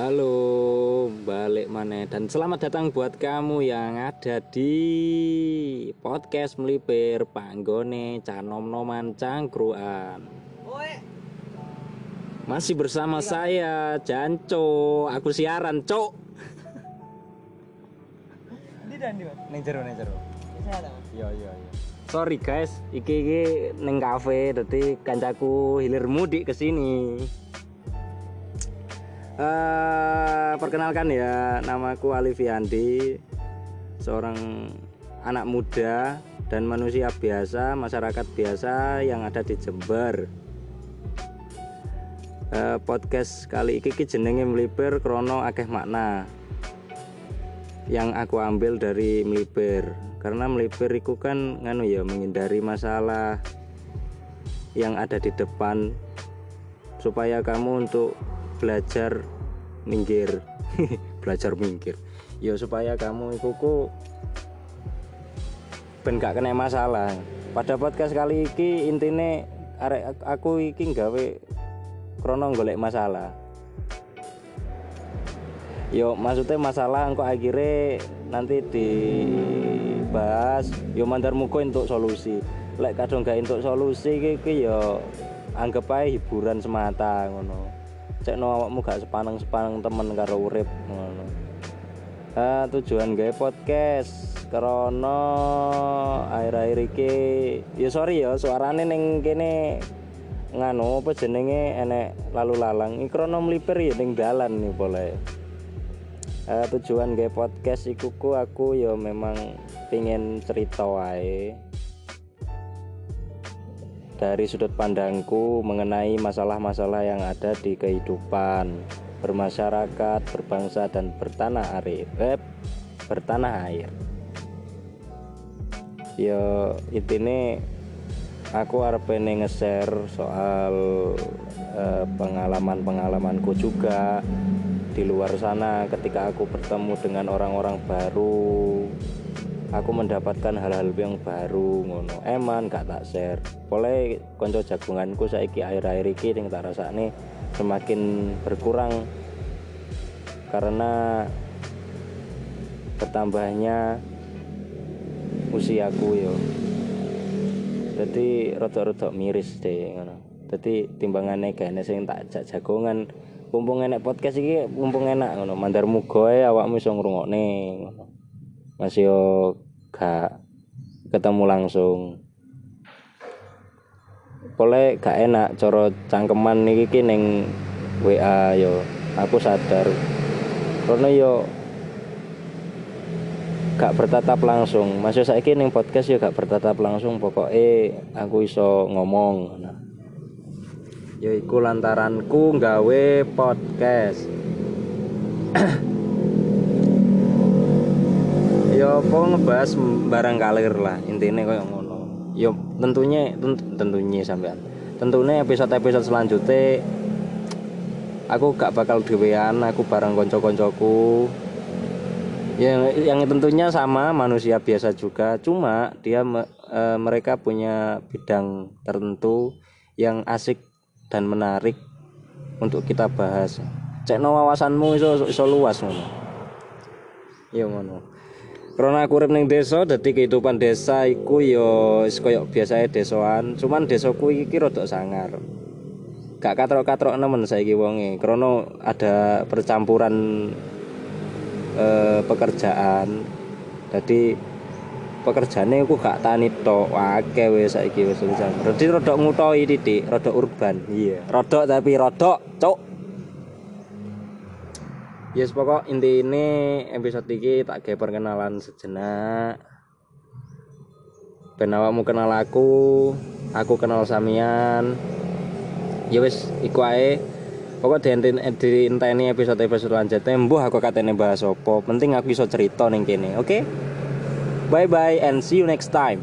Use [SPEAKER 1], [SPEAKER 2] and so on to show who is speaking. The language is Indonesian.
[SPEAKER 1] Halo, balik mana dan selamat datang buat kamu yang ada di podcast melipir panggone canom noman cangkruan. Masih bersama saya Janco, aku siaran cok.
[SPEAKER 2] Di dan di.
[SPEAKER 1] Neng jero neng jero. Iya iya iya. Sorry guys, iki iki neng kafe, dadi kancaku hilir mudik ke sini. Eh, perkenalkan ya, namaku Alifiandi, seorang anak muda dan manusia biasa, masyarakat biasa yang ada di Jember. Eh, podcast kali iki ki jenenge melipir krono akeh makna yang aku ambil dari melipir karena melipir itu kan nganu ya menghindari masalah yang ada di depan supaya kamu untuk belajar minggir. Belajar minggir. Ya supaya kamu itu ku ben gak kena masalah. Pada podcast kali iki intine aku iki gawe krono golek masalah. Yo maksudnya masalah engkau akhirnya nanti dibahas yo mandar muko untuk solusi. Lek kadang gak untuk solusi iki yo anggap aja hiburan semata ngono cek no awakmu gak sepaneng sepaneng temen karo urip ngono. Ah, tujuan gawe podcast karena akhir-akhir iki. Ya sorry ya suarane ning kene nganu apa jenenge enek lalu lalang. Iki krono mlipir ya ning dalan nih boleh. Eh, tujuan gawe podcast iku ku aku ya memang pengen cerita wae dari sudut pandangku mengenai masalah-masalah yang ada di kehidupan bermasyarakat, berbangsa dan bertanah air. Eh, bertanah air. Ya intine aku arep nge-share soal eh, pengalaman-pengalamanku juga di luar sana ketika aku bertemu dengan orang-orang baru aku mendapatkan hal-hal yang baru ngono. Eman gak tak share. Boleh konco jagunganku saiki akhir-akhir iki yang tak rasane semakin berkurang. Karena bertambahnya usiaku yo. Jadi rodok-rodok miris deh ngono. Jadi timbangannya kayaknya sing tak jak jagongan. Mumpung enek podcast iki mumpung enak ngono. Mandar muga awakmu iso ngrungokne ngono masih yo gak ketemu langsung. Boleh gak enak coro cangkeman iki ki ning WA yo. Aku sadar. Karena yo gak bertatap langsung. Masih saiki ning podcast yo gak bertatap langsung. Pokoknya aku iso ngomong. Nah. yaiku lantaranku nggawe podcast yo apa ngebahas barang kalir lah intinya kayak ngono. Yo tentunya tent- tentunya sampean. Tentunya episode-episode selanjutnya aku gak bakal dewean aku bareng konco-koncoku yang yang tentunya sama manusia biasa juga. Cuma dia me- eh, mereka punya bidang tertentu yang asik dan menarik untuk kita bahas. Cek no wawasanmu iso iso luas ngono. Ya ngono karena aku urip ning desa dadi kehidupan desa iku yo wis koyo desoan. Cuman desaku iki rada sangar. Gak katrok-katrok nemen saiki wonge. Krana ada percampuran eh, pekerjaan. Jadi pekerjaane aku gak tani tok. Akeh wis saiki wis wis dadi rada ngutoi titik. Rada urban. Iya. Rada tapi rada cuk Yes pokok inti ini episode ini tak kayak perkenalan sejenak. Ben awakmu kenal aku Aku kenal Samian. Ya wis iku ae. Pokok ini episode-episode selanjutnya Mbuh aku katanya bahas apa Penting aku bisa cerita kene Oke? Bye bye and see you next time